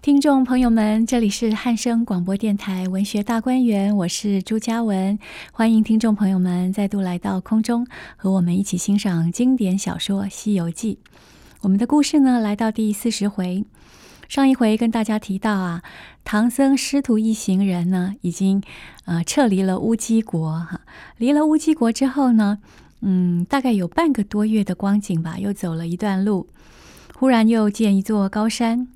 听众朋友们，这里是汉声广播电台文学大观园，我是朱嘉文，欢迎听众朋友们再度来到空中，和我们一起欣赏经典小说《西游记》。我们的故事呢，来到第四十回。上一回跟大家提到啊，唐僧师徒一行人呢，已经呃撤离了乌鸡国哈。离了乌鸡国之后呢，嗯，大概有半个多月的光景吧，又走了一段路，忽然又见一座高山。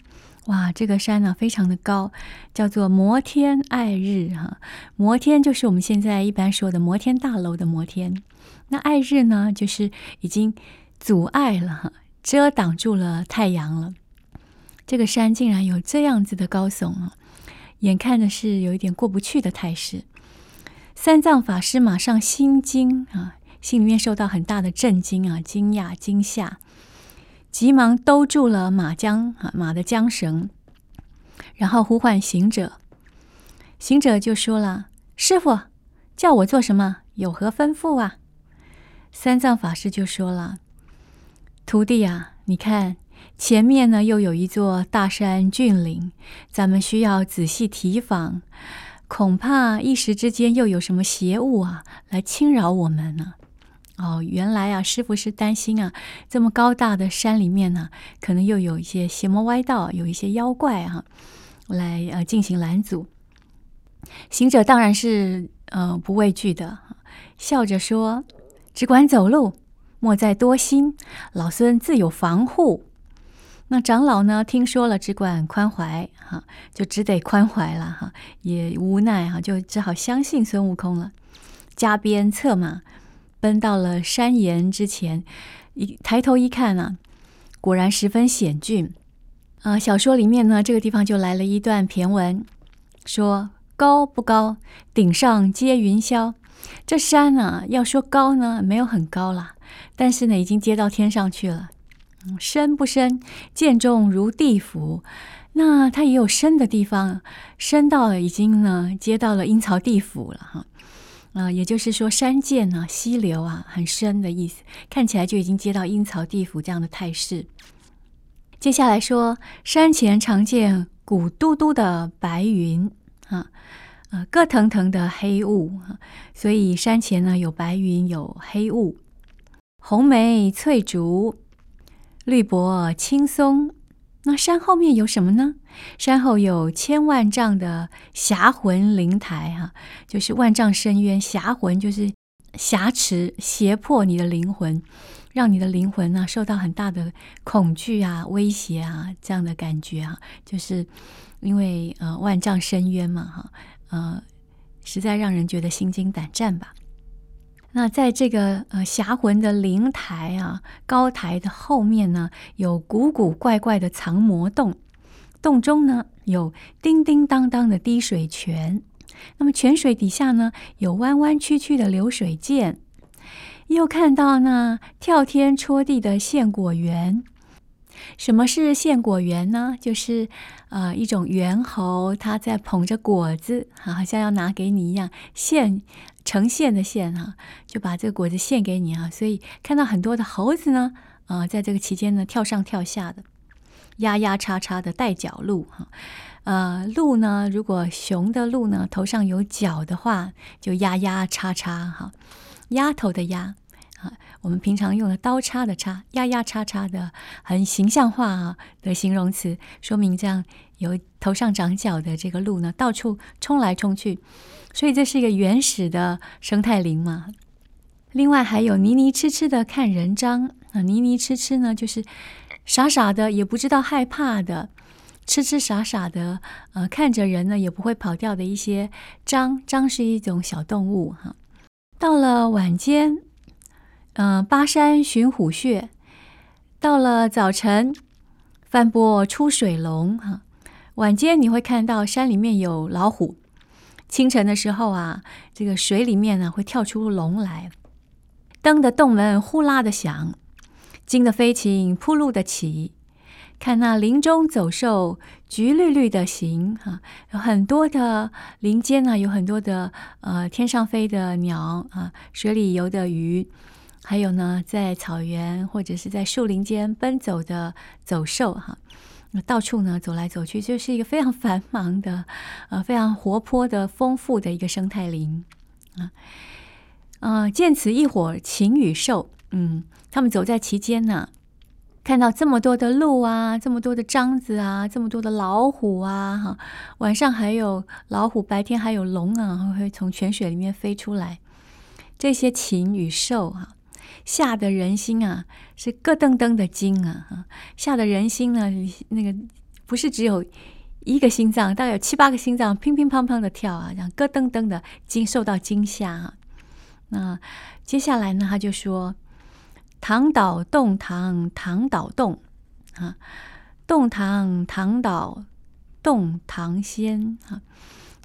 哇，这个山呢，非常的高，叫做摩天爱日哈。摩天就是我们现在一般说的摩天大楼的摩天，那爱日呢，就是已经阻碍了，遮挡住了太阳了。这个山竟然有这样子的高耸啊，眼看着是有一点过不去的态势。三藏法师马上心惊啊，心里面受到很大的震惊啊，惊讶惊吓。急忙兜住了马缰啊，马的缰绳，然后呼唤行者。行者就说了：“师傅，叫我做什么？有何吩咐啊？”三藏法师就说了：“徒弟啊，你看前面呢，又有一座大山峻岭，咱们需要仔细提防，恐怕一时之间又有什么邪物啊来侵扰我们呢。”哦，原来啊，师傅是担心啊，这么高大的山里面呢，可能又有一些邪魔歪道，有一些妖怪啊，来呃进行拦阻。行者当然是呃不畏惧的，笑着说：“只管走路，莫再多心，老孙自有防护。”那长老呢，听说了，只管宽怀哈，就只得宽怀了哈，也无奈哈，就只好相信孙悟空了，加鞭策马。奔到了山岩之前，一抬头一看呢、啊，果然十分险峻。啊，小说里面呢，这个地方就来了一段骈文，说高不高，顶上接云霄。这山呢，要说高呢，没有很高了，但是呢，已经接到天上去了。嗯深不深，见重如地府。那它也有深的地方，深到已经呢，接到了阴曹地府了哈。啊、也就是说，山涧啊，溪流啊，很深的意思，看起来就已经接到阴曹地府这样的态势。接下来说，山前常见古嘟嘟的白云啊，呃，热腾腾的黑雾啊，所以山前呢有白云，有黑雾。红梅翠竹，绿柏青松。那山后面有什么呢？山后有千万丈的霞魂灵台，哈，就是万丈深渊。霞魂就是挟持、胁迫你的灵魂，让你的灵魂呢受到很大的恐惧啊、威胁啊这样的感觉啊，就是因为呃万丈深渊嘛，哈，呃，实在让人觉得心惊胆战吧。那在这个呃霞魂的灵台啊，高台的后面呢，有古古怪怪的藏魔洞，洞中呢有叮叮当当的滴水泉，那么泉水底下呢有弯弯曲曲的流水涧，又看到那跳天戳地的献果园。什么是献果园呢？就是呃一种猿猴，它在捧着果子，好像要拿给你一样献。呈现的献哈，就把这个果子献给你啊，所以看到很多的猴子呢，啊，在这个期间呢，跳上跳下的，压压叉叉的带角鹿哈，呃，鹿呢，如果雄的鹿呢，头上有角的话，就压压叉叉哈，丫头的丫啊，我们平常用的刀叉的叉，压压叉叉的，很形象化啊的形容词，说明这样有头上长角的这个鹿呢，到处冲来冲去。所以这是一个原始的生态林嘛。另外还有泥泥痴痴的看人张啊，泥泥痴痴呢，就是傻傻的也不知道害怕的，痴痴傻傻的呃看着人呢也不会跑掉的一些张。张是一种小动物哈。到了晚间，嗯、呃，巴山寻虎穴；到了早晨，翻波出水龙哈。晚间你会看到山里面有老虎。清晨的时候啊，这个水里面呢会跳出龙来，灯的洞门呼啦的响，惊的飞禽扑路的起。看那林中走兽，橘绿绿的行哈，有很多的林间呢，有很多的呃天上飞的鸟啊，水里游的鱼，还有呢在草原或者是在树林间奔走的走兽哈。到处呢走来走去，就是一个非常繁忙的，呃，非常活泼的、丰富的一个生态林啊。呃，见此一伙禽与兽，嗯，他们走在其间呢，看到这么多的鹿啊，这么多的獐子啊，这么多的老虎啊，哈，晚上还有老虎，白天还有龙啊，会从泉水里面飞出来。这些禽与兽啊，吓得人心啊，是咯噔噔的惊啊，吓得人心呢，那个不是只有一个心脏，大概有七八个心脏乒乒乓乓的跳啊，这样咯噔噔的惊受到惊吓啊。那接下来呢，他就说：“唐岛洞堂，唐岛洞啊，洞堂唐岛洞堂仙啊，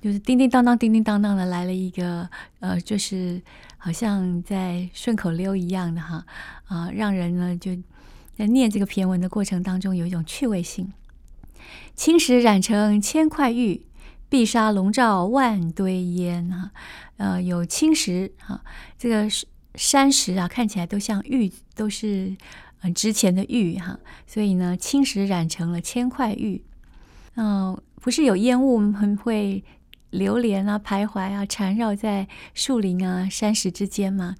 就是叮叮当当，叮叮当当的来了一个呃，就是好像在顺口溜一样的哈啊，让人呢就在念这个骈文的过程当中有一种趣味性。青石染成千块玉。”碧沙笼罩万堆烟哈，呃，有青石哈，这个山石啊，看起来都像玉，都是很值钱的玉哈，所以呢，青石染成了千块玉。嗯、不是有烟雾很会流连啊、徘徊啊、缠绕在树林啊、山石之间吗？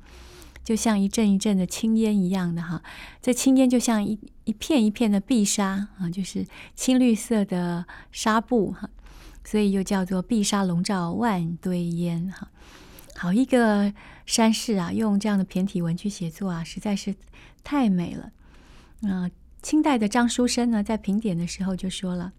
就像一阵一阵的青烟一样的哈，这青烟就像一一片一片的碧纱啊，就是青绿色的纱布哈。所以又叫做碧沙笼罩万堆烟哈，好一个山势啊！用这样的骈体文去写作啊，实在是太美了。啊、清代的张书生呢，在评点的时候就说了：“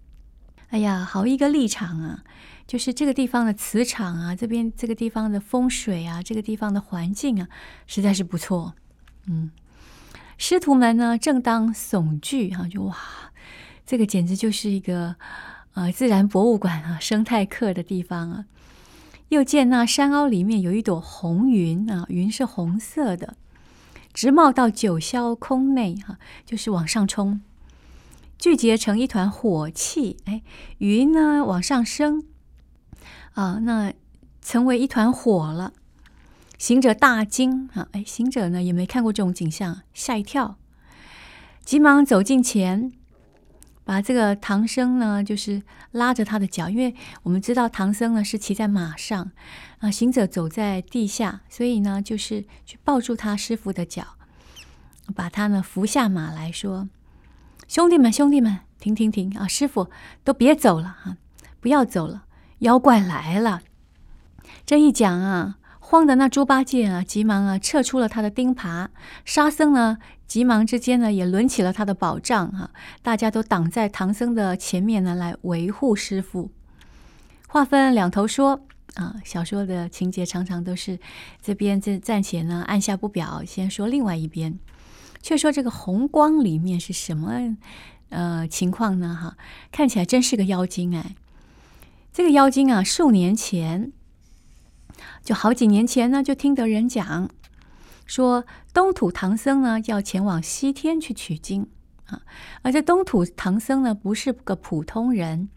哎呀，好一个立场啊！就是这个地方的磁场啊，这边这个地方的风水啊，这个地方的环境啊，实在是不错。”嗯，师徒们呢，正当悚惧哈，就哇，这个简直就是一个。啊，自然博物馆啊，生态课的地方啊，又见那山凹里面有一朵红云啊，云是红色的，直冒到九霄空内哈，就是往上冲，聚结成一团火气，哎，云呢往上升啊，那成为一团火了，行者大惊啊，哎，行者呢也没看过这种景象，吓一跳，急忙走近前。把这个唐僧呢，就是拉着他的脚，因为我们知道唐僧呢是骑在马上，啊，行者走在地下，所以呢，就是去抱住他师傅的脚，把他呢扶下马来说：“兄弟们，兄弟们，停停停啊！师傅都别走了哈，不要走了，妖怪来了。”这一讲啊。慌的那猪八戒啊，急忙啊撤出了他的钉耙；沙僧呢，急忙之间呢也抡起了他的宝杖哈，大家都挡在唐僧的前面呢，来维护师傅。话分两头说啊，小说的情节常常都是这边这暂且呢按下不表，先说另外一边，却说这个红光里面是什么呃情况呢？哈，看起来真是个妖精哎，这个妖精啊，数年前。就好几年前呢，就听得人讲，说东土唐僧呢要前往西天去取经啊，而这东土唐僧呢不是个普通人，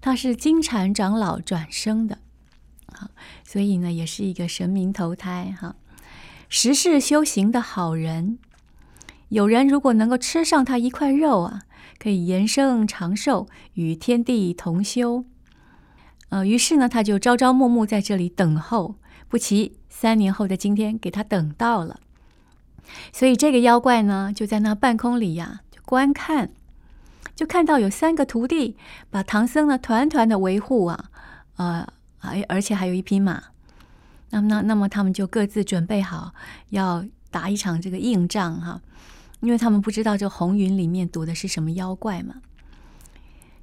他是金蝉长老转生的啊，所以呢也是一个神明投胎哈，十世修行的好人，有人如果能够吃上他一块肉啊，可以延生长寿，与天地同修。呃，于是呢，他就朝朝暮暮在这里等候，不期三年后的今天给他等到了。所以这个妖怪呢，就在那半空里呀，就观看，就看到有三个徒弟把唐僧呢团团的围护啊，呃，而而且还有一匹马。那么那那么他们就各自准备好要打一场这个硬仗哈，因为他们不知道这红云里面躲的是什么妖怪嘛。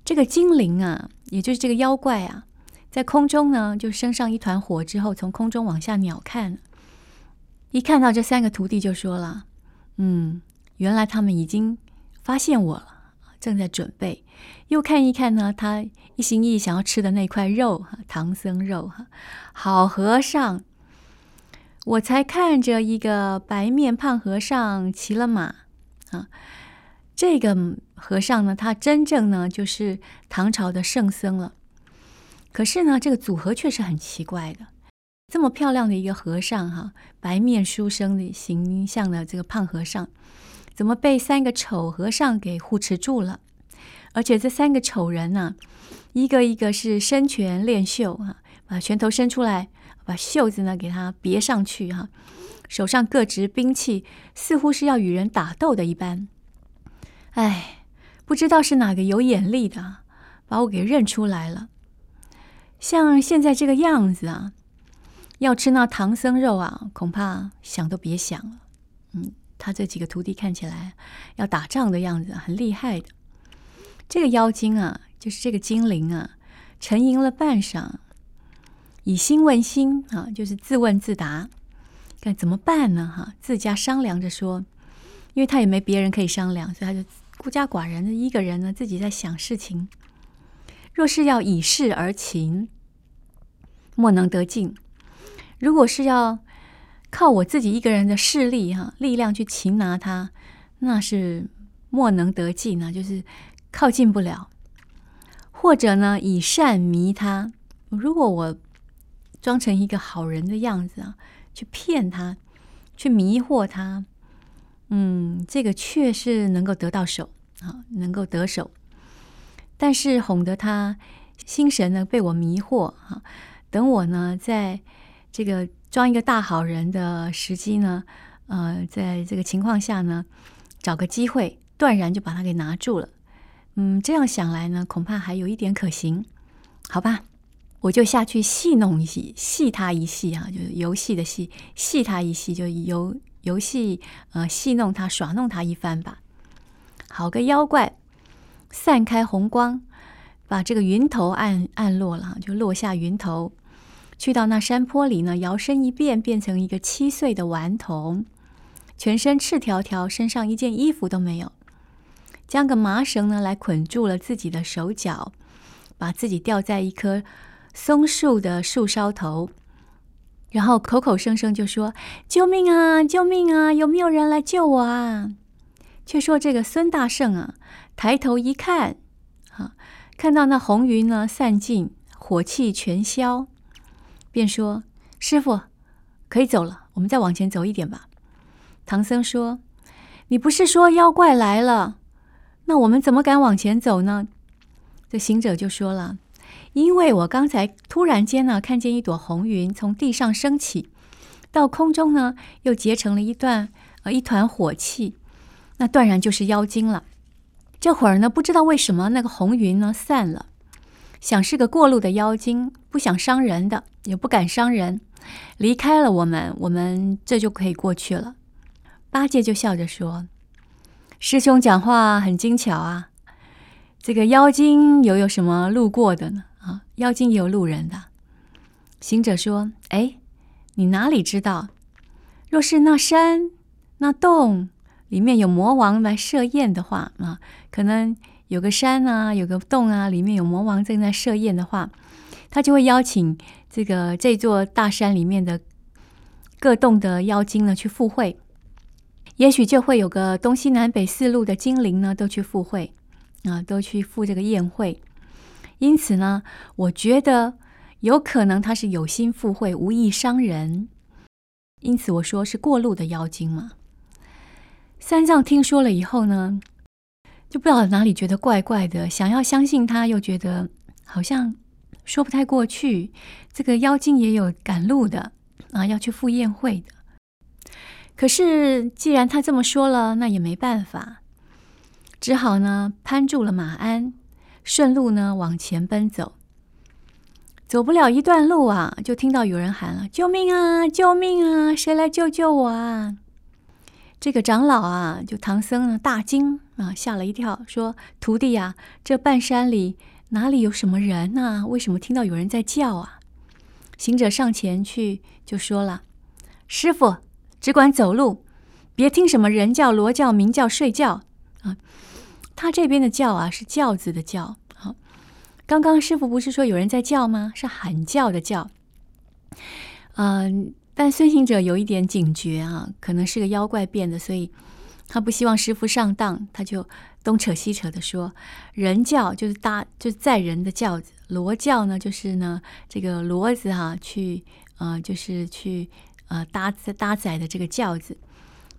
这个精灵啊，也就是这个妖怪啊。在空中呢，就升上一团火之后，从空中往下鸟看，一看到这三个徒弟，就说了：“嗯，原来他们已经发现我了，正在准备。又看一看呢，他一心一意想要吃的那块肉，唐僧肉。好和尚，我才看着一个白面胖和尚骑了马啊，这个和尚呢，他真正呢就是唐朝的圣僧了。”可是呢，这个组合却是很奇怪的。这么漂亮的一个和尚，哈，白面书生的形象的这个胖和尚，怎么被三个丑和尚给护持住了？而且这三个丑人呢、一个一个是伸拳练袖啊，把拳头伸出来，把袖子呢给他别上去哈、啊，手上各执兵器，似乎是要与人打斗的一般。哎，不知道是哪个有眼力的，把我给认出来了。像现在这个样子啊，要吃那唐僧肉啊，恐怕想都别想了。嗯，他这几个徒弟看起来要打仗的样子，很厉害的。这个妖精啊，就是这个精灵啊，沉吟了半晌，以心问心啊，就是自问自答，该怎么办呢？哈，自家商量着说，因为他也没别人可以商量，所以他就孤家寡人的一个人呢，自己在想事情。若是要以事而情，莫能得进；如果是要靠我自己一个人的势力哈力量去擒拿他，那是莫能得进呢，就是。靠近不了，或者呢，以善迷他。如果我装成一个好人的样子啊，去骗他，去迷惑他，嗯，这个确实能够得到手啊，能够得手。但是哄得他心神呢被我迷惑啊，等我呢在这个装一个大好人的时机呢，呃，在这个情况下呢，找个机会断然就把他给拿住了。嗯，这样想来呢，恐怕还有一点可行，好吧？我就下去戏弄一戏，戏他一戏啊，就是游戏的戏，戏他一戏，就游游戏呃戏弄他，耍弄他一番吧。好个妖怪，散开红光，把这个云头按按落了，就落下云头，去到那山坡里呢，摇身一变，变成一个七岁的顽童，全身赤条条，身上一件衣服都没有。将个麻绳呢来捆住了自己的手脚，把自己吊在一棵松树的树梢头，然后口口声声就说：“救命啊！救命啊！有没有人来救我啊？”却说这个孙大圣啊，抬头一看，啊，看到那红云呢散尽，火气全消，便说：“师傅，可以走了，我们再往前走一点吧。”唐僧说：“你不是说妖怪来了？”那我们怎么敢往前走呢？这行者就说了：“因为我刚才突然间呢，看见一朵红云从地上升起，到空中呢，又结成了一段呃一团火气，那断然就是妖精了。这会儿呢，不知道为什么那个红云呢散了，想是个过路的妖精，不想伤人的，也不敢伤人，离开了我们，我们这就可以过去了。”八戒就笑着说。师兄讲话很精巧啊，这个妖精有有什么路过的呢？啊，妖精也有路人的。行者说：“哎，你哪里知道？若是那山那洞里面有魔王来设宴的话啊，可能有个山啊，有个洞啊，里面有魔王正在设宴的话，他就会邀请这个这座大山里面的各洞的妖精呢去赴会。”也许就会有个东西南北四路的精灵呢，都去赴会，啊，都去赴这个宴会。因此呢，我觉得有可能他是有心赴会，无意伤人。因此我说是过路的妖精嘛。三藏听说了以后呢，就不知道哪里觉得怪怪的，想要相信他，又觉得好像说不太过去。这个妖精也有赶路的啊，要去赴宴会的。可是，既然他这么说了，那也没办法，只好呢攀住了马鞍，顺路呢往前奔走。走不了一段路啊，就听到有人喊了：“救命啊！救命啊！谁来救救我啊？”这个长老啊，就唐僧呢大惊啊，吓了一跳，说：“徒弟呀，这半山里哪里有什么人呐？为什么听到有人在叫啊？”行者上前去就说了：“师傅。”只管走路，别听什么人叫、罗叫、鸣叫、睡觉啊！他这边的叫啊，是轿子的叫。好，刚刚师傅不是说有人在叫吗？是喊叫的叫。嗯，但孙行者有一点警觉啊，可能是个妖怪变的，所以他不希望师傅上当，他就东扯西扯的说：人叫就是搭，就是载人的轿子；骡轿呢，就是呢这个骡子哈、去呃，就是去。呃，搭搭载的这个轿子，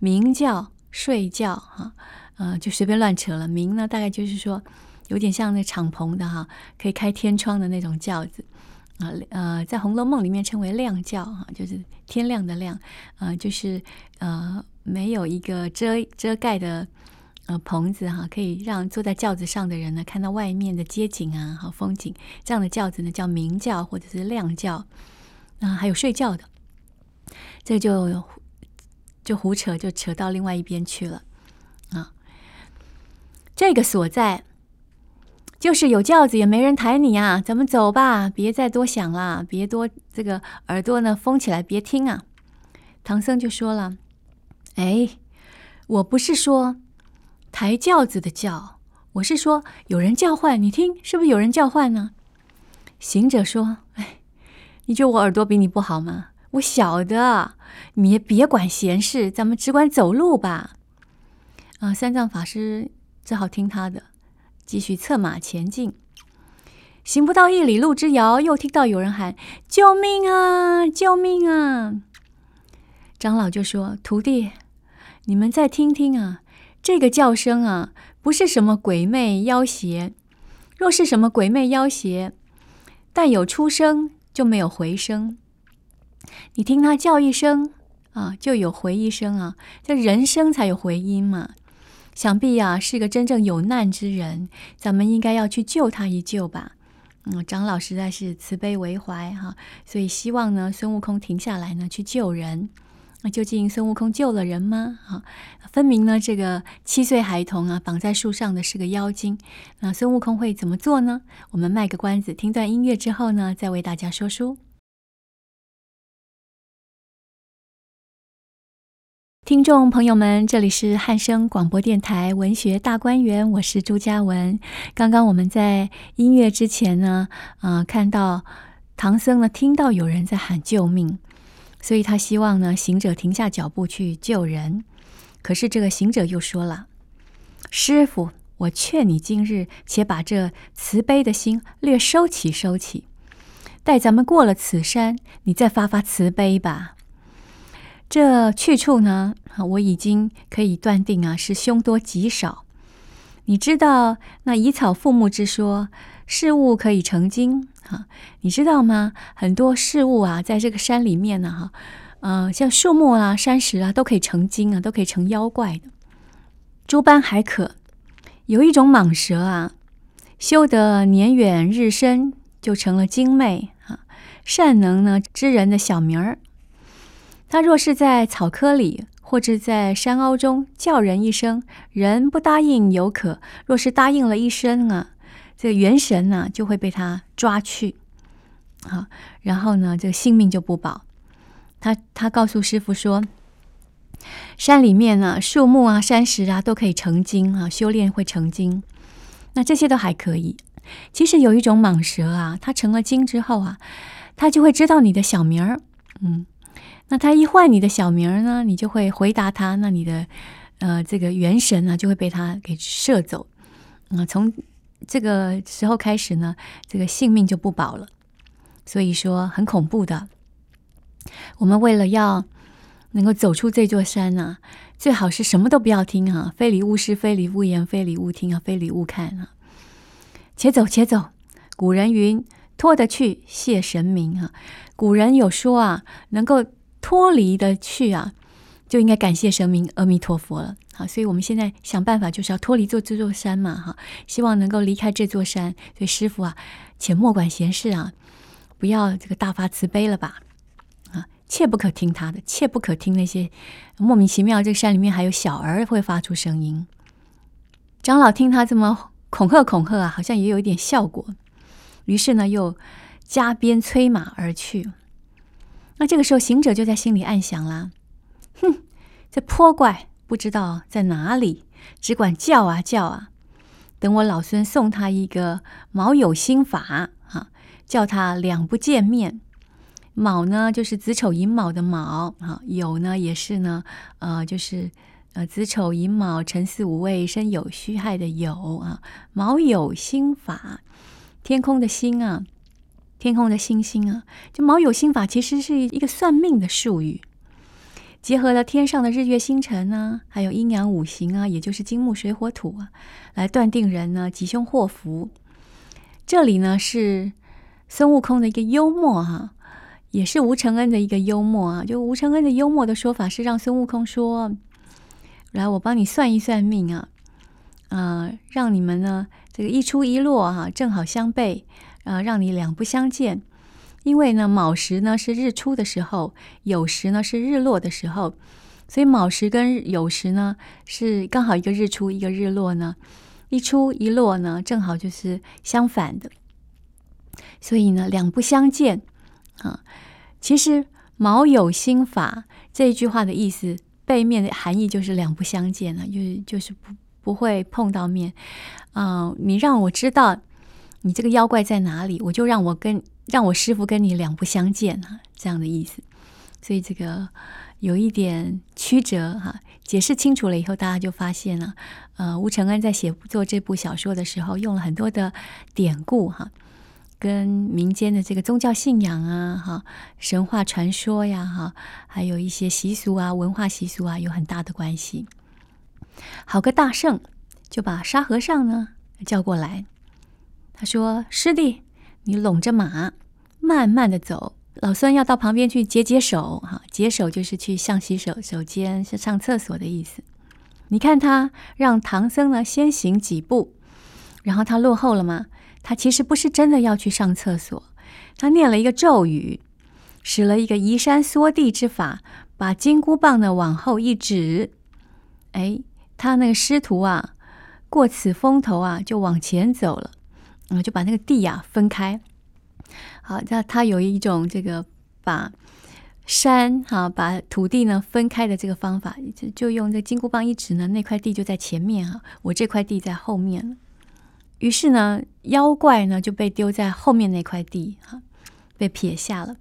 鸣叫、睡觉，哈，呃，就随便乱扯了。明呢，大概就是说有点像那敞篷的哈，可以开天窗的那种轿子啊，呃，在《红楼梦》里面称为亮轿哈，就是天亮的亮，呃，就是呃没有一个遮遮盖的呃棚子哈，可以让坐在轿子上的人呢看到外面的街景啊和风景，这样的轿子呢叫明轿或者是亮轿，啊，还有睡觉的，这就就胡扯就扯到另外一边去了啊，这个所在。就是有轿子也没人抬你啊，咱们走吧，别再多想了，别多这个耳朵呢封起来，别听啊。唐僧就说了：“哎，我不是说抬轿子的轿，我是说有人叫唤，你听是不是有人叫唤呢？”行者说：“哎，你觉得我耳朵比你不好吗？我晓得，你也别管闲事，咱们只管走路吧。”啊，三藏法师只好听他的。继续策马前进，行不到一里路之遥，又听到有人喊：“救命啊！救命啊！”长老就说：“徒弟，你们再听听啊，这个叫声啊，不是什么鬼魅妖邪。若是什么鬼魅妖邪，但有出声就没有回声。你听他叫一声啊，就有回一声啊，这人声才有回音嘛。”想必、啊，是个真正有难之人，咱们应该要去救他一救吧。嗯，长老实在是慈悲为怀哈，所以希望呢，孙悟空停下来呢，去救人。那究竟孙悟空救了人吗？啊，分明呢，这个七岁孩童啊，绑在树上的是个妖精。那孙悟空会怎么做呢？我们卖个关子，听段音乐之后呢，再为大家说书。听众朋友们，这里是汉声广播电台文学大观园，我是朱嘉文。刚刚我们在音乐之前呢，啊、呃，看到唐僧呢听到有人在喊救命，所以他希望呢行者停下脚步去救人。可是这个行者又说了：“师傅，我劝你今日且把这慈悲的心略收起收起，待咱们过了此山，你再发发慈悲吧。”这去处呢，我已经可以断定啊，是凶多吉少。你知道那以草覆木之说，事物可以成精啊？你知道吗？很多事物啊，在这个山里面呢，哈，呃，像树木啊、山石啊，都可以成精啊，都可以成妖怪的。诸般还可，有一种蟒蛇啊，修得年远日深，就成了精魅啊，善能呢知人的小名儿。他若是在草窠里，或者在山凹中叫人一声，人不答应犹可；若是答应了一声啊，这个元神呢、就会被他抓去，啊，然后呢，这个性命就不保。他他告诉师傅说，山里面呢，树木啊、山石啊都可以成精啊，修炼会成精，那这些都还可以。其实有一种蟒蛇啊，它成了精之后啊，它就会知道你的小名儿，嗯。那他一唤你的小名儿呢，你就会回答他，那你的呃这个元神呢就会被他给射走，啊、从这个时候开始呢，这个性命就不保了，所以说很恐怖的。我们为了要能够走出这座山呢、啊，最好是什么都不要听啊，非礼勿视，非礼勿言，非礼勿听啊，非礼勿看啊，且走且走。古人云：“脱得去，谢神明啊。”古人有说啊，能够。脱离的去啊，就应该感谢神明阿弥陀佛了。好，所以我们现在想办法，就是要脱离这这座山嘛。哈，希望能够离开这座山。所以师傅啊，且莫管闲事啊，不要这个大发慈悲了吧？啊，切不可听他的，切不可听那些莫名其妙。这个山里面还有小儿会发出声音。长老听他这么恐吓恐吓啊，好像也有一点效果。于是呢，又加鞭催马而去。那这个时候，行者就在心里暗想啦：“哼，这泼怪不知道在哪里，只管叫啊叫啊！等我老孙送他一个卯酉心法啊，叫他两不见面。卯呢，就是子丑寅卯的卯啊；酉呢，也是呢，呃，就是呃子丑寅卯辰巳午未申酉戌亥的酉啊。卯酉心法，天空的星啊。”天空的星星啊，就卯酉心法其实是一个算命的术语。结合了天上的日月星辰啊，还有阴阳五行啊，也就是金木水火土啊，来断定人呢吉凶祸福。这里呢是孙悟空的一个幽默哈、也是吴承恩的一个幽默啊。就吴承恩的幽默的说法是让孙悟空说：“来，我帮你算一算命啊，呃，让你们呢这个一出一落哈、啊，正好相背，啊、让你两不相见。”因为呢，卯时呢是日出的时候，酉时呢是日落的时候，所以卯时跟酉时呢是刚好一个日出一个日落呢，一出一落呢正好就是相反的，所以呢两不相见啊。其实卯酉心法这一句话的意思，背面的含义就是两不相见了，就是就是不不会碰到面啊。你让我知道你这个妖怪在哪里，我就让我跟。让我师傅跟你两不相见啊，这样的意思。所以这个有一点曲折哈，解释清楚了以后，大家就发现了，呃，吴承恩在写作这部小说的时候，用了很多的典故哈，跟民间的这个宗教信仰啊，哈，神话传说呀，哈，还有一些习俗啊，文化习俗啊，有很大的关系。好个大圣，就把沙和尚呢叫过来，他说：“师弟。”你拢着马，慢慢的走。老孙要到旁边去解解手，哈，解手就是去上洗手手间，是上厕所的意思。你看他让唐僧呢先行几步，然后他落后了吗？他其实不是真的要去上厕所，他念了一个咒语，使了一个移山缩地之法，把金箍棒呢往后一指，哎，他那个师徒啊，过此风头啊，就往前走了。就把那个地呀、啊、分开。好，那他有一种这个把山哈、把土地呢分开的这个方法，就就用这金箍棒一指呢，那块地就在前面哈、我这块地在后面了。于是呢，妖怪呢就被丢在后面那块地哈、啊，被撇下了。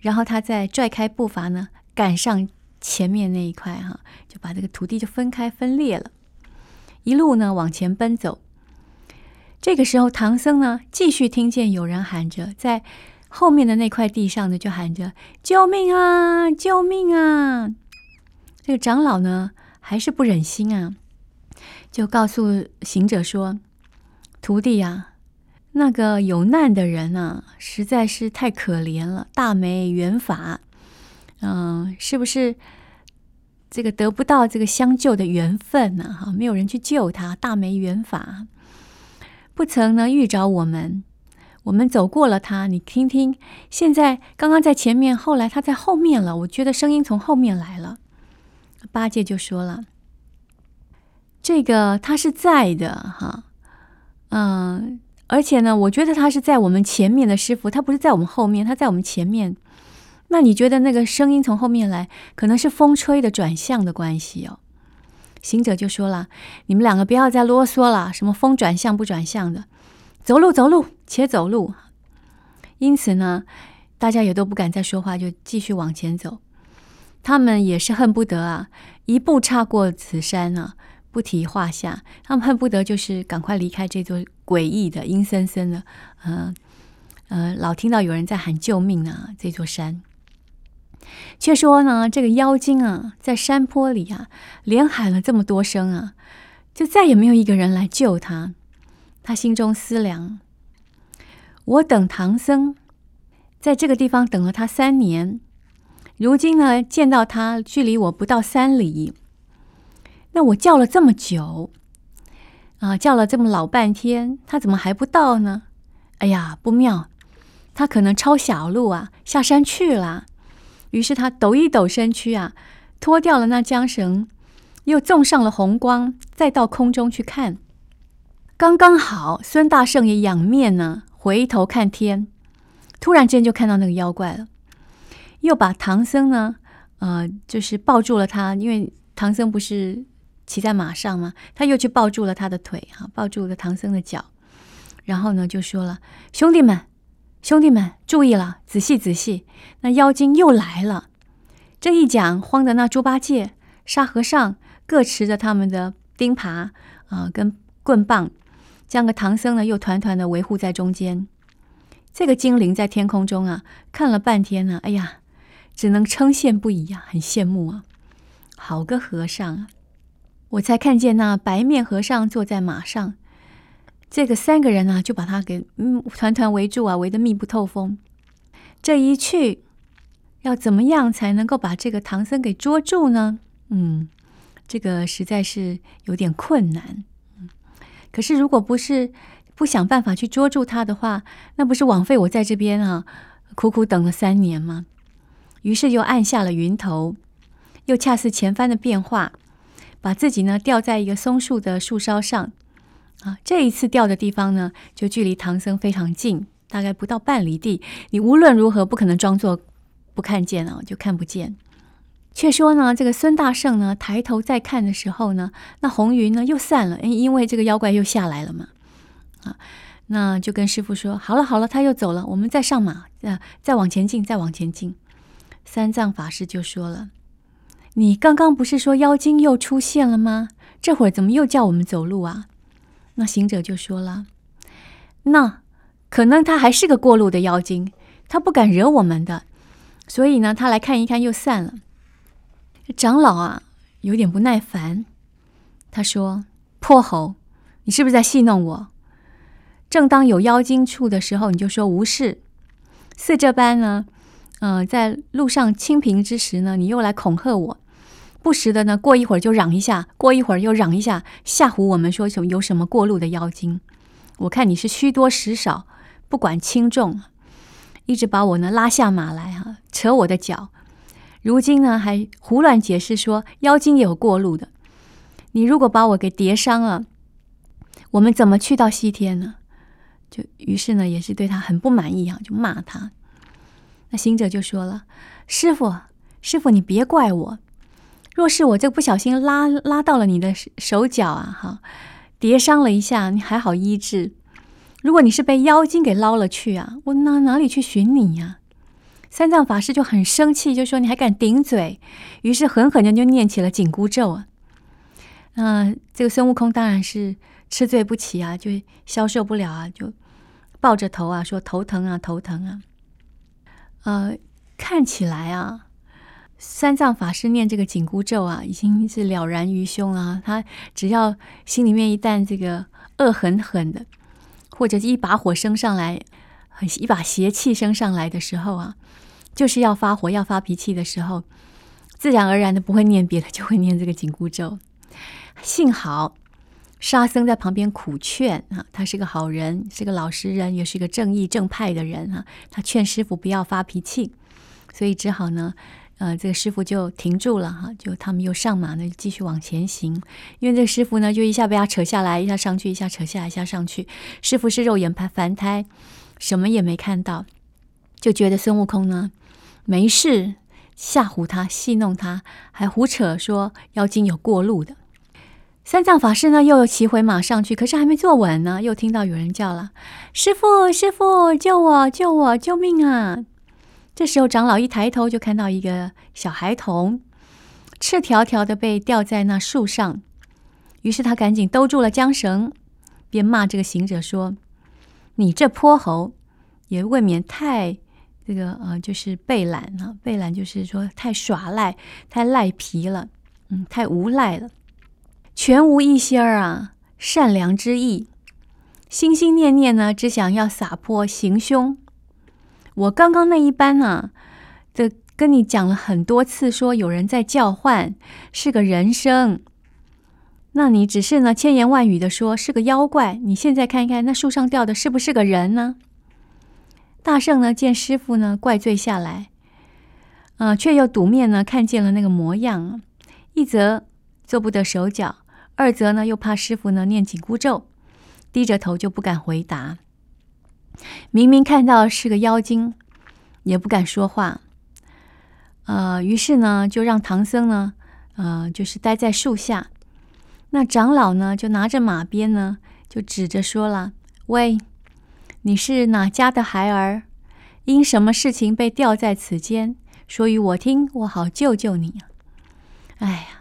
然后他再拽开步伐呢，赶上前面那一块哈、就把这个土地就分开分裂了，一路呢往前奔走。这个时候，唐僧呢继续听见有人喊着，在后面的那块地上呢，就喊着“救命啊，救命啊！”这个长老呢还是不忍心啊，就告诉行者说：“徒弟呀，那个有难的人啊，实在是太可怜了，大没缘法。嗯，是不是这个得不到这个相救的缘分呢？哈，没有人去救他，大没缘法。”不曾呢遇着我们，我们走过了他。你听听，现在刚刚在前面，后来他在后面了。我觉得声音从后面来了。八戒就说了：“这个他是在的，哈，嗯，而且呢，我觉得他是在我们前面的师傅，他不是在我们后面，他在我们前面。那你觉得那个声音从后面来，可能是风吹的转向的关系哦。”行者就说了：“你们两个不要再啰嗦了，什么风转向不转向的，走路走路，且走路。”因此呢，大家也都不敢再说话，就继续往前走。他们也是恨不得啊，一步踏过此山啊，不提话下。他们恨不得就是赶快离开这座诡异的、阴森森的，呃呃，老听到有人在喊救命啊，这座山。却说呢，这个妖精啊，在山坡里啊，连喊了这么多声啊，就再也没有一个人来救他。他心中思量：我等唐僧在这个地方等了他三年，如今呢，见到他距离我不到三里，那我叫了这么久啊，叫了这么老半天，他怎么还不到呢？哎呀，不妙，他可能抄小路啊，下山去了。于是他抖一抖身躯啊，脱掉了那缰绳，又纵上了红光，再到空中去看。刚刚好，孙大圣也仰面呢，回头看天，突然间就看到那个妖怪了，又把唐僧呢，呃，就是抱住了他，因为唐僧不是骑在马上吗？他又去抱住了他的腿，哈，抱住了唐僧的脚，然后呢，就说了：“兄弟们。”兄弟们注意了，仔细仔细，那妖精又来了。这一讲，慌的那猪八戒、沙和尚各持着他们的钉耙啊、呃，跟棍棒，将个唐僧呢又团团的围护在中间。这个精灵在天空中啊看了半天呢，哎呀，只能称羡不已呀、啊，很羡慕啊，好个和尚啊！我才看见那白面和尚坐在马上，这个三个人呢、啊，就把他给嗯团团围住啊，围得密不透风。这一去，要怎么样才能够把这个唐僧给捉住呢？嗯，这个实在是有点困难。嗯，可是如果不是不想办法去捉住他的话，那不是枉费我在这边啊苦苦等了三年吗？于是又按下了云头，又恰似前番的变化。把自己呢吊在一个松树的树梢上，啊，这一次掉的地方呢，就距离唐僧非常近，大概不到半里地。你无论如何不可能装作不看见啊，就看不见。却说呢，这个孙大圣呢抬头再看的时候呢，那红云呢又散了，因为这个妖怪又下来了嘛，啊，那就跟师傅说：“好了好了，他又走了，我们再上马，啊，再往前进，再往前进。”三藏法师就说了。你刚刚不是说妖精又出现了吗？这会儿怎么又叫我们走路啊？那行者就说了：“那可能他还是个过路的妖精，他不敢惹我们的，所以呢，他来看一看又散了。”长老啊，有点不耐烦，他说：“泼猴，你是不是在戏弄我？正当有妖精处的时候，你就说无事，似这般呢？嗯、呃，在路上清贫之时呢，你又来恐吓我。”不时的呢，过一会儿就嚷一下，过一会儿又嚷一下，吓唬我们说什么有什么过路的妖精。我看你是虚多实少，不管轻重，一直把我呢拉下马来哈、啊，扯我的脚。如今呢还胡乱解释说妖精也有过路的。你如果把我给跌伤了，我们怎么去到西天呢？就于是呢也是对他很不满意啊，就骂他。那行者就说了：“师傅，师傅，你别怪我。”若是我这不小心拉拉到了你的手脚啊，哈，跌伤了一下，你还好医治。如果你是被妖精给捞了去啊，我哪哪里去寻你呀？三藏法师就很生气，就说你还敢顶嘴，于是狠狠的就念起了紧箍咒啊。那这个孙悟空当然是吃罪不起啊，就消受不了啊，就抱着头啊说头疼啊，头疼啊。呃，看起来啊。三藏法师念这个紧箍咒啊，已经是了然于胸了。他只要心里面一旦这个恶狠狠的，或者是一把火升上来，一把邪气升上来的时候啊，就是要发火、要发脾气的时候，自然而然的不会念别的，就会念这个紧箍咒。幸好沙僧在旁边苦劝啊，他是个好人，是个老实人，也是个正义正派的人啊。他劝师傅不要发脾气，所以只好呢。呃，这个师傅就停住了哈，就他们又上马呢，继续往前行。因为这个师傅呢，就一下被他扯下来，一下上去，一下扯下来，一下上去。师傅是肉眼凡凡胎，什么也没看到，就觉得孙悟空呢没事，吓唬他，戏弄他，还胡扯说妖精有过路的。三藏法师呢，又骑回马上去，可是还没坐稳呢，又听到有人叫了：“师傅，师傅，救我，救我，救命啊！”这时候，长老一抬头就看到一个小孩童，赤条条的被吊在那树上。于是他赶紧兜住了缰绳，便骂这个行者说：“你这泼猴，也未免太这个呃，就是背懒啊！背懒就是说太耍赖、太赖皮了，嗯，太无赖了，全无一心儿啊善良之意，心心念念呢，只想要撒泼行凶。”我刚刚那一班啊，这跟你讲了很多次，说有人在叫唤，是个人声。那你只是呢千言万语的说是个妖怪。你现在看一看，那树上吊的是不是个人呢？大圣呢见师傅呢怪罪下来，啊、呃，却又赌面呢看见了那个模样，一则做不得手脚，二则呢又怕师傅呢念紧箍咒，低着头就不敢回答。明明看到是个妖精，也不敢说话。呃，于是呢，就让唐僧呢，呃，就是待在树下。那长老呢，就拿着马鞭呢，就指着说了：“喂，你是哪家的孩儿？因什么事情被吊在此间？说与我听，我好救救你！”哎呀。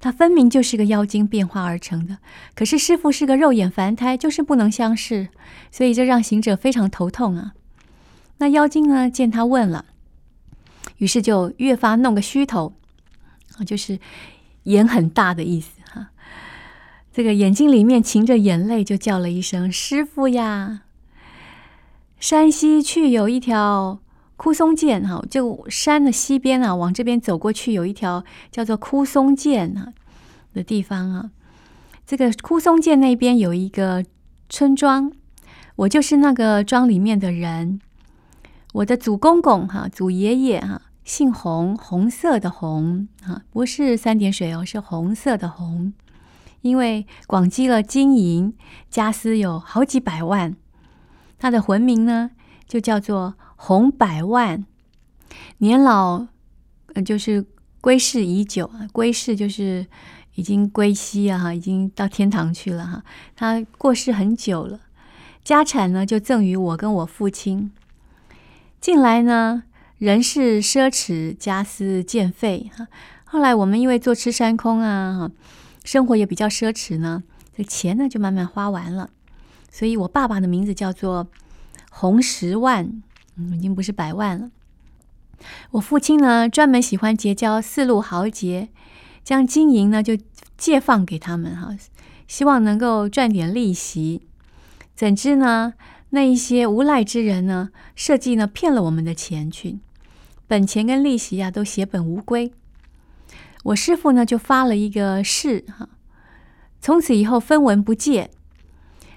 他分明就是个妖精变化而成的，可是师傅是个肉眼凡胎，就是不能相视，所以这让行者非常头痛啊。那妖精呢，见他问了，于是就越发弄个虚头，啊，就是眼很大的意思哈。这个眼睛里面噙着眼泪，就叫了一声：“师傅呀！”山西去有一条枯松涧哈，就山的西边啊，往这边走过去有一条叫做枯松涧啊的地方啊。这个枯松涧那边有一个村庄，我就是那个庄里面的人。我的祖公公哈，祖爷爷哈，姓洪，红色的红啊，不是三点水哦，是红色的红。因为广积了金银家私有好几百万，他的魂名呢就叫做洪百万。年老，呃，就是归世已久啊，归世就是已经归西啊，哈，已经到天堂去了哈。他过世很久了，家产呢就赠予我跟我父亲。近来呢，人是奢侈，家私渐废哈。后来我们因为坐吃山空啊，哈生活也比较奢侈呢，这钱呢就慢慢花完了。所以我爸爸的名字叫做洪十万，已经不是百万了。我父亲呢，专门喜欢结交四路豪杰，将金银呢就借放给他们哈，希望能够赚点利息。怎知呢？那一些无赖之人呢，设计呢骗了我们的钱去，本钱跟利息啊都血本无归。我师傅呢就发了一个誓哈，从此以后分文不借，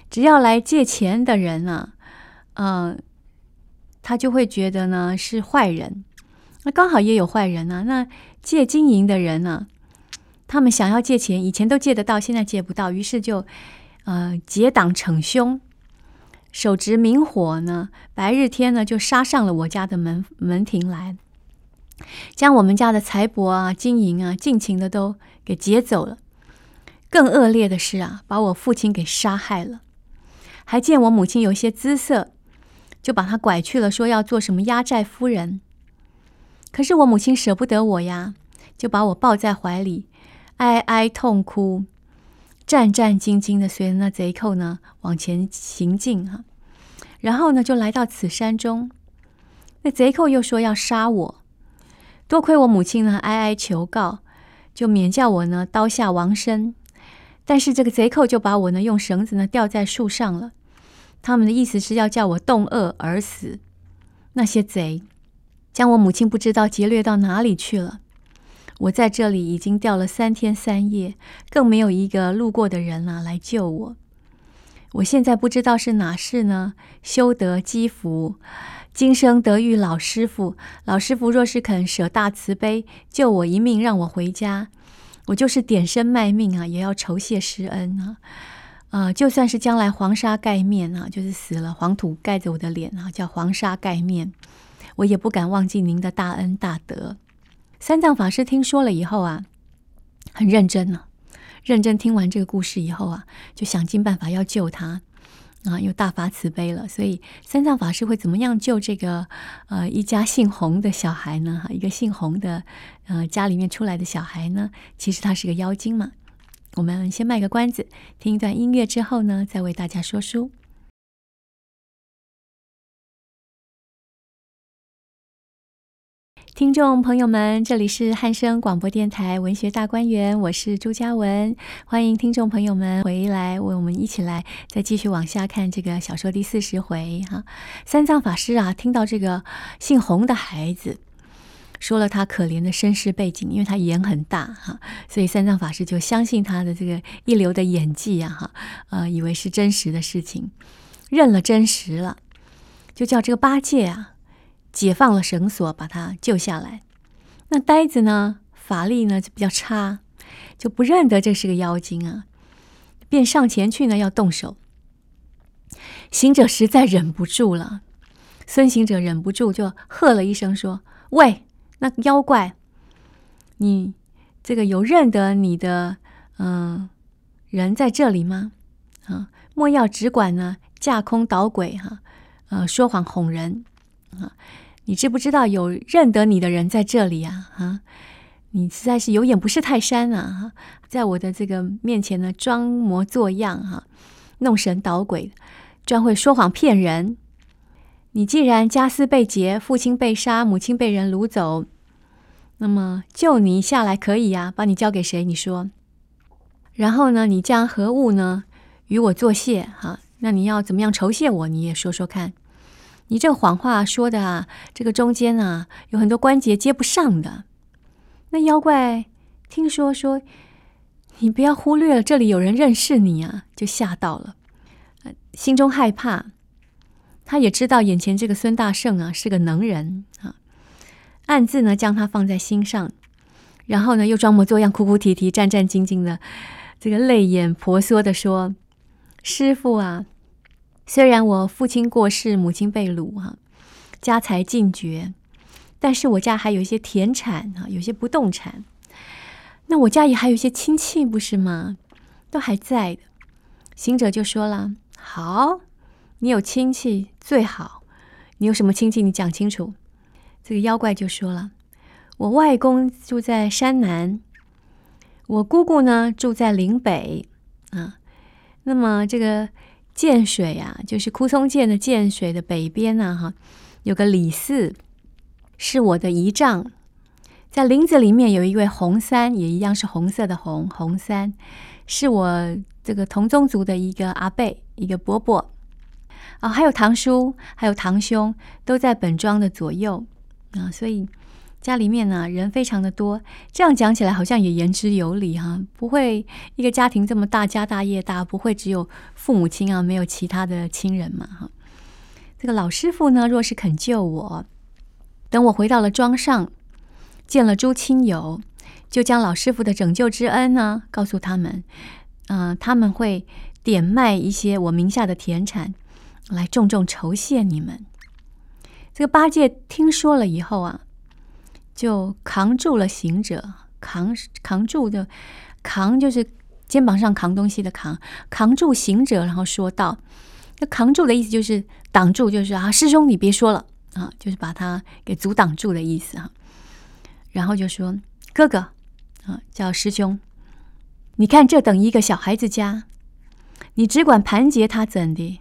只要来借钱的人啊，嗯、他就会觉得呢是坏人。那刚好也有坏人啊，那借金银的人呢，他们想要借钱，以前都借得到，现在借不到，于是就呃结党逞凶。手执明火呢，白日天呢就杀上了我家的门门庭来，将我们家的财帛啊、金银啊尽情的都给劫走了。更恶劣的是啊，把我父亲给杀害了，还见我母亲有些姿色，就把他拐去了，说要做什么压寨夫人。可是我母亲舍不得我呀，就把我抱在怀里，哀哀痛哭。战战兢兢的随着那贼寇呢往前行进哈，然后呢就来到此山中，那贼寇又说要杀我，多亏我母亲呢哀哀求告，就免叫我呢刀下亡身。但是这个贼寇就把我呢用绳子呢吊在树上了，他们的意思是要叫我冻饿而死。那些贼将我母亲不知道劫掠到哪里去了。我在这里已经吊了三天三夜，更没有一个路过的人啊来救我。我现在不知道是哪世呢，修得积福，今生得遇老师傅。老师傅若是肯舍大慈悲，救我一命，让我回家，我就是点身卖命啊，也要酬谢师恩啊！啊、呃，就算是将来黄沙盖面啊，就是死了，黄土盖着我的脸啊，叫黄沙盖面，我也不敢忘记您的大恩大德。三藏法师听说了以后啊，很认真呢、认真听完这个故事以后啊，就想尽办法要救他啊，又大发慈悲了。所以三藏法师会怎么样救这个呃一家姓洪的小孩呢？哈，一个姓洪的呃家里面出来的小孩呢，其实他是个妖精嘛。我们先卖个关子，听一段音乐之后呢，再为大家说书。听众朋友们，这里是汉声广播电台文学大观园，我是朱嘉文，欢迎听众朋友们回来，为我们一起来再继续往下看这个小说第四十回哈。三藏法师啊，听到这个姓洪的孩子说了他可怜的身世背景，因为他眼很大哈，所以三藏法师就相信他的这个一流的演技呀哈，呃，以为是真实的事情，认了真实了，就叫这个八戒啊。解放了绳索，把他救下来。那呆子呢？法力呢就比较差，就不认得这是个妖精啊，便上前去呢要动手。行者实在忍不住了，孙行者忍不住就喝了一声说：“喂，那妖怪，你这个有认得你的嗯、人在这里吗？啊，莫要只管呢架空捣鬼哈，呃，说谎哄人啊。”你知不知道有认得你的人在这里啊？啊，你实在是有眼不识泰山啊！在我的这个面前呢，装模作样哈、啊，弄神捣鬼，专会说谎骗人。你既然家私被劫，父亲被杀，母亲被人掳走，那么救你下来可以呀，把你交给谁？你说。然后呢，你将何物呢与我作谢？哈，那你要怎么样酬谢我？你也说说看。你这谎话说的啊，这个中间啊有很多关节接不上的。那妖怪听说说，你不要忽略了这里有人认识你啊，就吓到了，心中害怕。他也知道眼前这个孙大圣啊是个能人啊，暗自呢将他放在心上，然后呢又装模作样、哭哭啼啼、战战兢兢的，这个泪眼婆娑的说：“师傅啊。”虽然我父亲过世，母亲被掳哈，家财尽绝，但是我家还有一些田产啊，有些不动产。那我家也还有一些亲戚，不是吗？都还在的。行者就说了：“好，你有亲戚最好。你有什么亲戚？你讲清楚。”这个妖怪就说了：“我外公住在山南，我姑姑呢住在岭北啊。那么这个。”涧水啊，就是枯松涧的涧水的北边呢，哈，有个李四，是我的姨丈。在林子里面有一位红三，也一样是红色的红红三，是我这个同宗族的一个阿伯，一个伯伯。啊，还有堂叔，还有堂兄，都在本庄的左右啊，所以。家里面呢，人非常的多，这样讲起来好像也言之有理哈。不会一个家庭这么大，家大业大，不会只有父母亲啊，没有其他的亲人嘛哈。这个老师傅呢，若是肯救我，等我回到了庄上，见了诸亲友，就将老师傅的拯救之恩呢，告诉他们，嗯、他们会典卖一些我名下的田产，来重重酬谢你们。这个八戒听说了以后啊。就扛住了行者，扛扛住的扛就是肩膀上扛东西的扛，扛住行者，然后说道：“那扛住的意思就是挡住，就是啊，师兄你别说了啊，就是把他给阻挡住的意思啊。”然后就说：“哥哥啊，叫师兄，你看这等一个小孩子家，你只管盘结他怎的？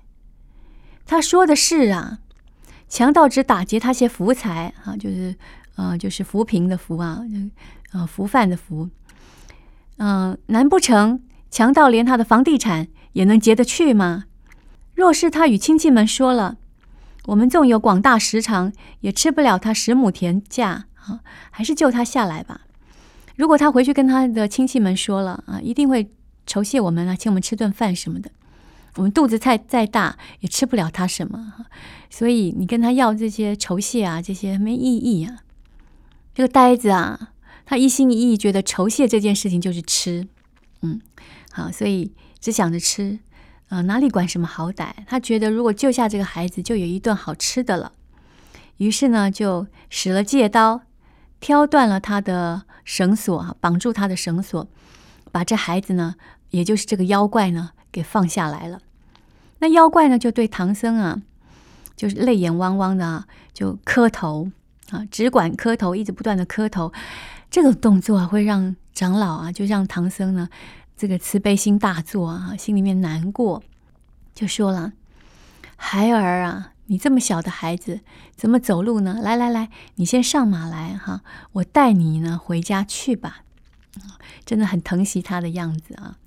他说的是啊，强盗只打劫他些福财啊，就是。”啊、呃，就是扶贫的浮啊，呃，浮泛的浮。嗯、难不成强盗连他的房地产也能劫得去吗？若是他与亲戚们说了，我们纵有广大食长，也吃不了他十亩田价啊，还是救他下来吧。如果他回去跟他的亲戚们说了啊，一定会酬谢我们啊，请我们吃顿饭什么的。我们肚子再再大，也吃不了他什么，所以你跟他要这些酬谢啊，这些没意义啊。这个呆子啊，他一心一意觉得酬谢这件事情就是吃，嗯，好，所以只想着吃，啊、哪里管什么好歹？他觉得如果救下这个孩子，就有一顿好吃的了。于是呢，就使了借刀，挑断了他的绳索，绑住他的绳索，把这孩子呢，也就是这个妖怪呢，给放下来了。那妖怪呢，就对唐僧啊，就是泪眼汪汪的啊，就磕头。啊，只管磕头，一直不断的磕头，这个动作啊，会让长老啊，就让唐僧呢，这个慈悲心大作啊，心里面难过，就说了：“孩儿啊，你这么小的孩子，怎么走路呢？来来来，你先上马来哈，我带你呢回家去吧。”真的很疼惜他的样子啊。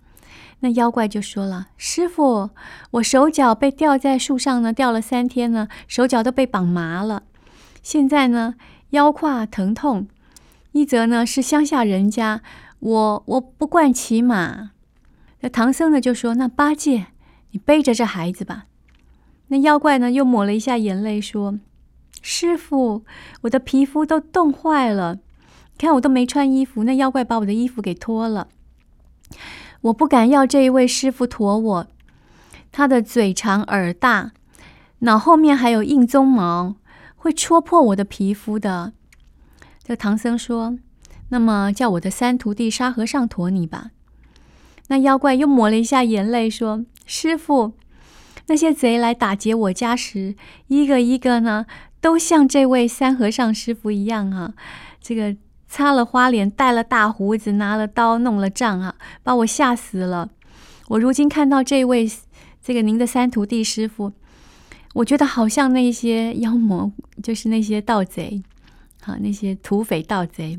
那妖怪就说了：“师傅，我手脚被吊在树上呢，吊了三天呢，手脚都被绑麻了。”现在呢，腰胯疼痛，一则呢是乡下人家，我我不惯骑马。那唐僧呢就说：“那八戒，你背着这孩子吧。”那妖怪呢又抹了一下眼泪，说：“师傅，我的皮肤都冻坏了，看我都没穿衣服。那妖怪把我的衣服给脱了，我不敢要这一位师傅驮我。他的嘴长耳大，脑后面还有硬鬃毛。”会戳破我的皮肤的。这唐僧说：“那么叫我的三徒弟沙和尚驮你吧。”那妖怪又抹了一下眼泪，说：“师傅，那些贼来打劫我家时，一个一个呢，都像这位三和尚师傅一样啊，这个擦了花脸，戴了大胡子，拿了刀，弄了杖啊，把我吓死了。我如今看到这位这个您的三徒弟师傅。”我觉得好像那些妖魔，就是那些盗贼，啊，那些土匪盗贼，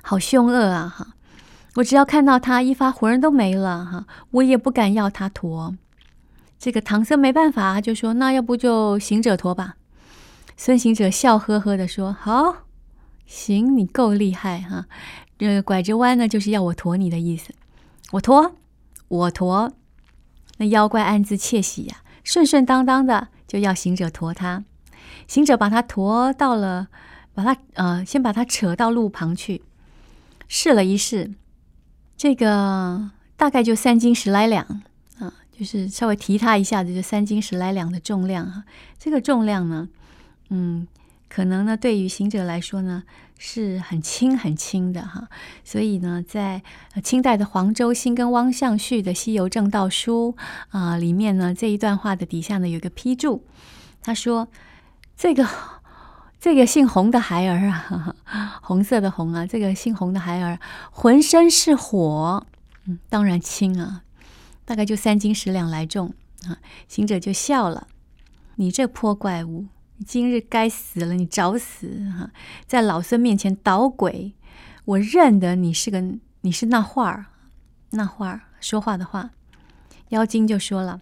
好凶恶啊！哈，我只要看到他一发，魂都没了哈，我也不敢要他驮。这个唐僧没办法，就说：“那要不就行者驮吧。”孙行者笑呵呵地说：“好，行，你够厉害哈！这拐着弯呢，就是要我驮你的意思。我驮，我驮。那妖怪暗自窃喜呀，顺顺当当的就要行者驮他。行者把他驮到了，把他呃，先把他扯到路旁去，试了一试，这个大概就三斤十来两啊。”就是稍微提他一下子，就三斤十来两的重量哈。这个重量呢，嗯，可能呢对于行者来说呢是很轻很轻的哈。所以呢，在清代的黄周星跟汪象旭的《西游证道书》啊、里面呢，这一段话的底下呢有一个批注，他说：“这个这个姓洪的孩儿啊，红色的红啊，这个姓洪的孩儿浑身是火，嗯，当然轻啊。”大概就三斤十两来重啊！行者就笑了：“你这泼怪物，今日该死了！你找死哈！在老孙面前捣鬼，我认得你是个你是那话儿，那话儿说话的话。”妖精就说了：“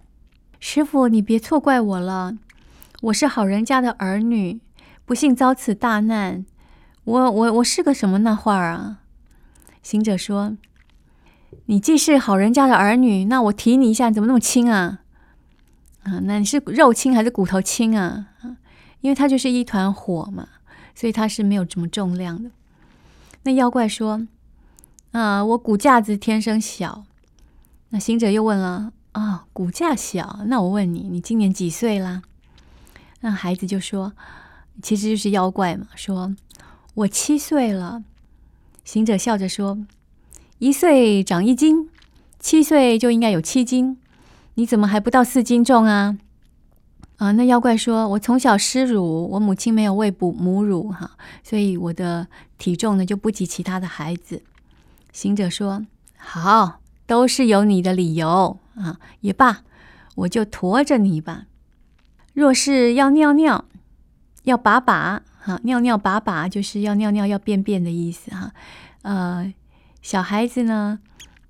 师傅，你别错怪我了，我是好人家的儿女，不幸遭此大难。我我我是个什么那话儿啊？”行者说。你既是好人家的儿女，那我提你一下，你怎么那么轻啊？啊，那你是肉轻还是骨头轻啊？因为它就是一团火嘛，所以它是没有什么重量的。那妖怪说：“啊，我骨架子天生小。”那行者又问了：“啊，骨架小？那我问你，你今年几岁啦？”那孩子就说：“其实就是妖怪嘛。”说：“我七岁了。”行者笑着说。一岁长一斤，七岁就应该有七斤，你怎么还不到四斤重啊？啊，那妖怪说：“我从小失乳，我母亲没有喂哺母乳，哈，所以我的体重呢就不及其他的孩子。”行者说：“好，都是有你的理由啊，也罢，我就驮着你吧。若是要尿尿，要把把，哈，尿尿把把就是要尿尿要便便的意思，哈，呃。”小孩子呢，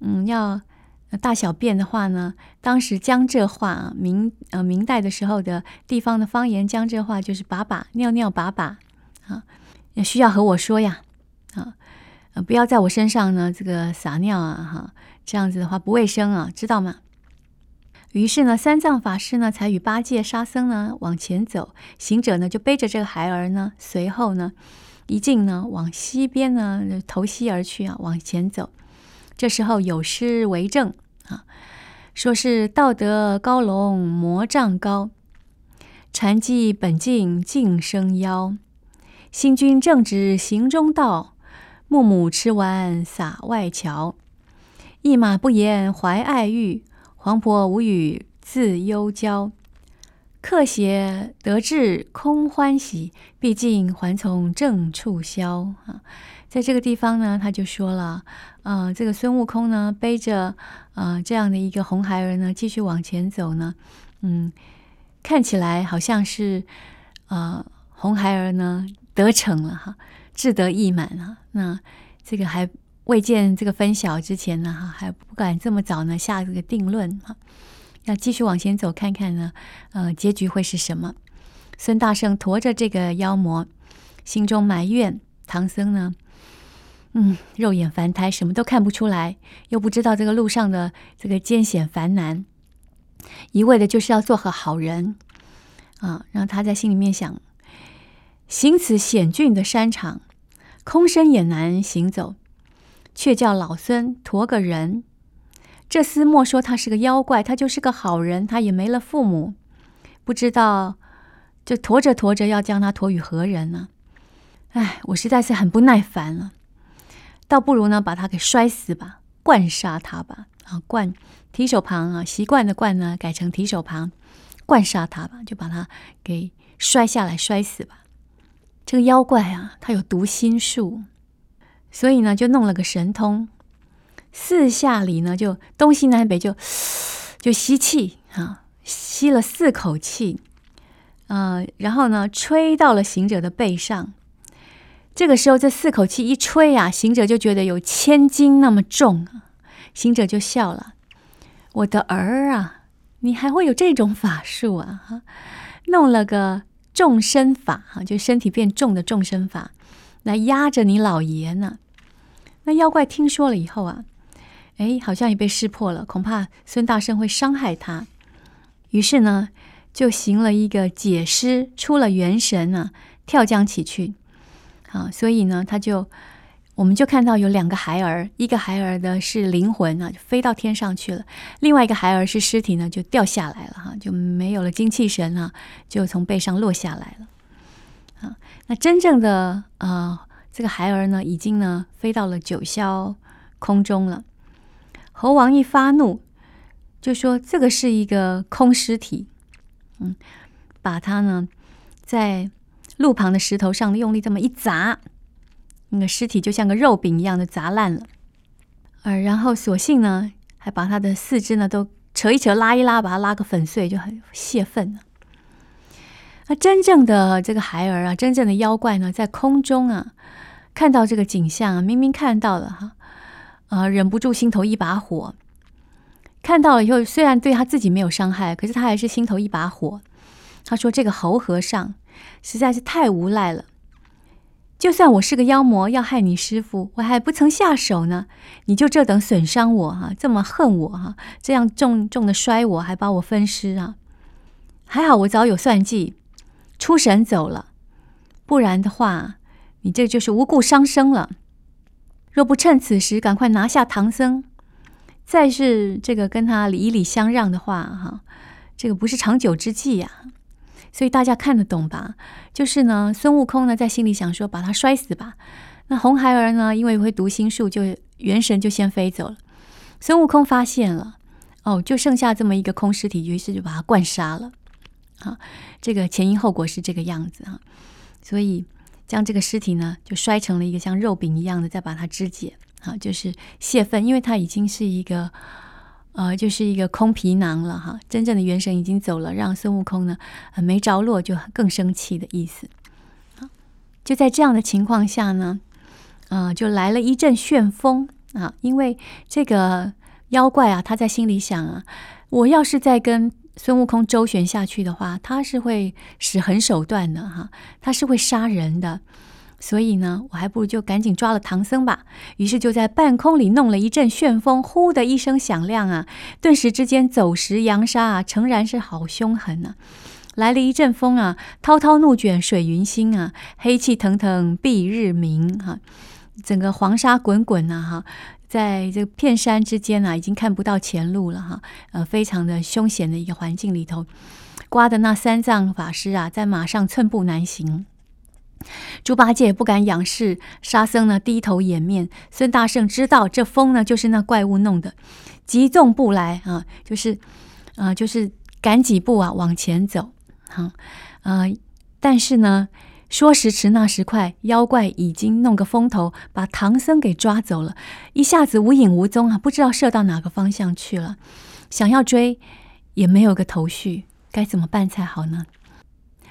嗯，要那大小便的话呢，当时江浙话啊明呃明代的时候的地方的方言，江浙话就是把把尿尿把把啊，也需要和我说呀啊，呃，不要在我身上呢这个撒尿啊哈，这样子的话不卫生啊，知道吗？于是呢，三藏法师呢才与八戒、沙僧呢往前走，行者呢就背着这个孩儿呢，随后呢。一进呢，往西边呢，投西而去啊，往前走。这时候有诗为证啊，说是道德高龙魔障高，禅寂本净净生妖。新君正直行中道，木母吃完撒外桥。一马不言怀爱欲，黄婆无语自忧娇。客邪得志空欢喜，毕竟还从正处消啊！在这个地方呢，他就说了，呃，这个孙悟空呢，背着呃这样的一个红孩儿呢，继续往前走呢，嗯，看起来好像是呃红孩儿呢得逞了哈，志得意满啊。那这个还未见这个分晓之前呢，哈，还不敢这么早呢下这个定论哈。要继续往前走，看看呢，呃，结局会是什么？孙大圣驮着这个妖魔，心中埋怨唐僧呢，嗯，肉眼凡胎，什么都看不出来，又不知道这个路上的这个艰险繁难，一味的就是要做个好人啊。然后他在心里面想：行此险峻的山场，空身也难行走，却叫老孙驮个人。这厮莫说他是个妖怪，他就是个好人，他也没了父母，不知道就驮着驮着要将他驮与何人呢？哎，我实在是很不耐烦了，倒不如呢把他给摔死吧，惯杀他吧。啊，惯提手旁啊，习惯的惯呢改成提手旁，惯杀他吧，就把他给摔下来，摔死吧。这个妖怪啊，他有读心术，所以呢就弄了个神通。四下里呢，就东西南北就就吸气啊，吸了四口气，呃，然后呢，吹到了行者的背上。这个时候，这四口气一吹啊，行者就觉得有千斤那么重啊。行者就笑了：“我的儿啊，你还会有这种法术啊？哈，弄了个重身法哈，就身体变重的重身法，来压着你老爷呢。”那妖怪听说了以后啊，哎，好像也被识破了，恐怕孙大圣会伤害他，于是呢，就行了一个解尸，出了元神啊，跳江起去。啊，所以呢，他就，我们就看到有两个孩儿，一个孩儿的是灵魂啊，就飞到天上去了；另外一个孩儿是尸体呢，就掉下来了哈，就没有了精气神啊，就从背上落下来了。啊，那真正的啊，这个孩儿呢，已经呢飞到了九霄空中了。猴王一发怒，就说这个是一个空尸体，嗯，把它呢在。路旁的石头上用力这么一砸，那个尸体就像个肉饼一样的砸烂了。呃，然后索性呢，还把他的四肢呢都扯一扯、拉一拉，把它拉个粉碎，就很泄愤了。那真正的这个孩儿啊，真正的妖怪呢，在空中啊，看到这个景象啊，明明看到了哈，啊，忍不住心头一把火。看到了以后，虽然对他自己没有伤害，可是他还是心头一把火。他说：“这个猴和尚。”实在是太无赖了！就算我是个妖魔，要害你师父，我还不曾下手呢。你就这等损伤我哈、啊，这么恨我哈、啊，这样重重的摔我，还把我分尸啊！还好我早有算计，出神走了，不然的话，你这就是无故伤生了。若不趁此时赶快拿下唐僧，再是这个跟他礼礼相让的话，哈，这个不是长久之计呀、所以大家看得懂吧？就是呢，孙悟空呢在心里想说，把他摔死吧。那红孩儿呢，因为会读心术，就元神就先飞走了。孙悟空发现了，哦，就剩下这么一个空尸体，于是就把他灌杀了。啊，这个前因后果是这个样子啊。所以将这个尸体呢，就摔成了一个像肉饼一样的，再把它肢解，啊，就是泄愤，因为他已经是一个。呃，就是一个空皮囊了哈，真正的元神已经走了，让孙悟空呢，呃，没着落，就更生气的意思。就在这样的情况下呢，呃，就来了一阵旋风啊，因为这个妖怪啊，他在心里想啊，我要是再跟孙悟空周旋下去的话，他是会使狠手段的哈，他是会杀人的。所以呢，我还不如就赶紧抓了唐僧吧。于是就在半空里弄了一阵旋风，呼的一声响亮啊，顿时之间走石扬沙啊，诚然是好凶狠呐！来了一阵风啊，滔滔怒卷水云兴啊，黑气腾腾蔽日明哈，整个黄沙滚滚呐哈，在这片山之间啊，已经看不到前路了哈，呃，非常的凶险的一个环境里头，刮的那三藏法师啊，在马上寸步难行。猪八戒不敢仰视，沙僧呢低头掩面。孙大圣知道这风呢就是那怪物弄的，急纵步来啊，就是啊、呃，就是赶几步啊往前走。哈、啊，呃，但是呢，说时迟那时快，妖怪已经弄个风头把唐僧给抓走了，一下子无影无踪啊，不知道射到哪个方向去了。想要追也没有个头绪，该怎么办才好呢？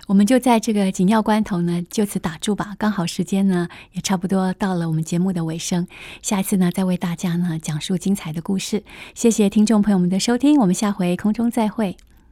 我们就在这个紧要关头呢，就此打住吧。刚好时间呢也差不多到了我们节目的尾声，下一次呢再为大家呢讲述精彩的故事。谢谢听众朋友们的收听，我们下回空中再会。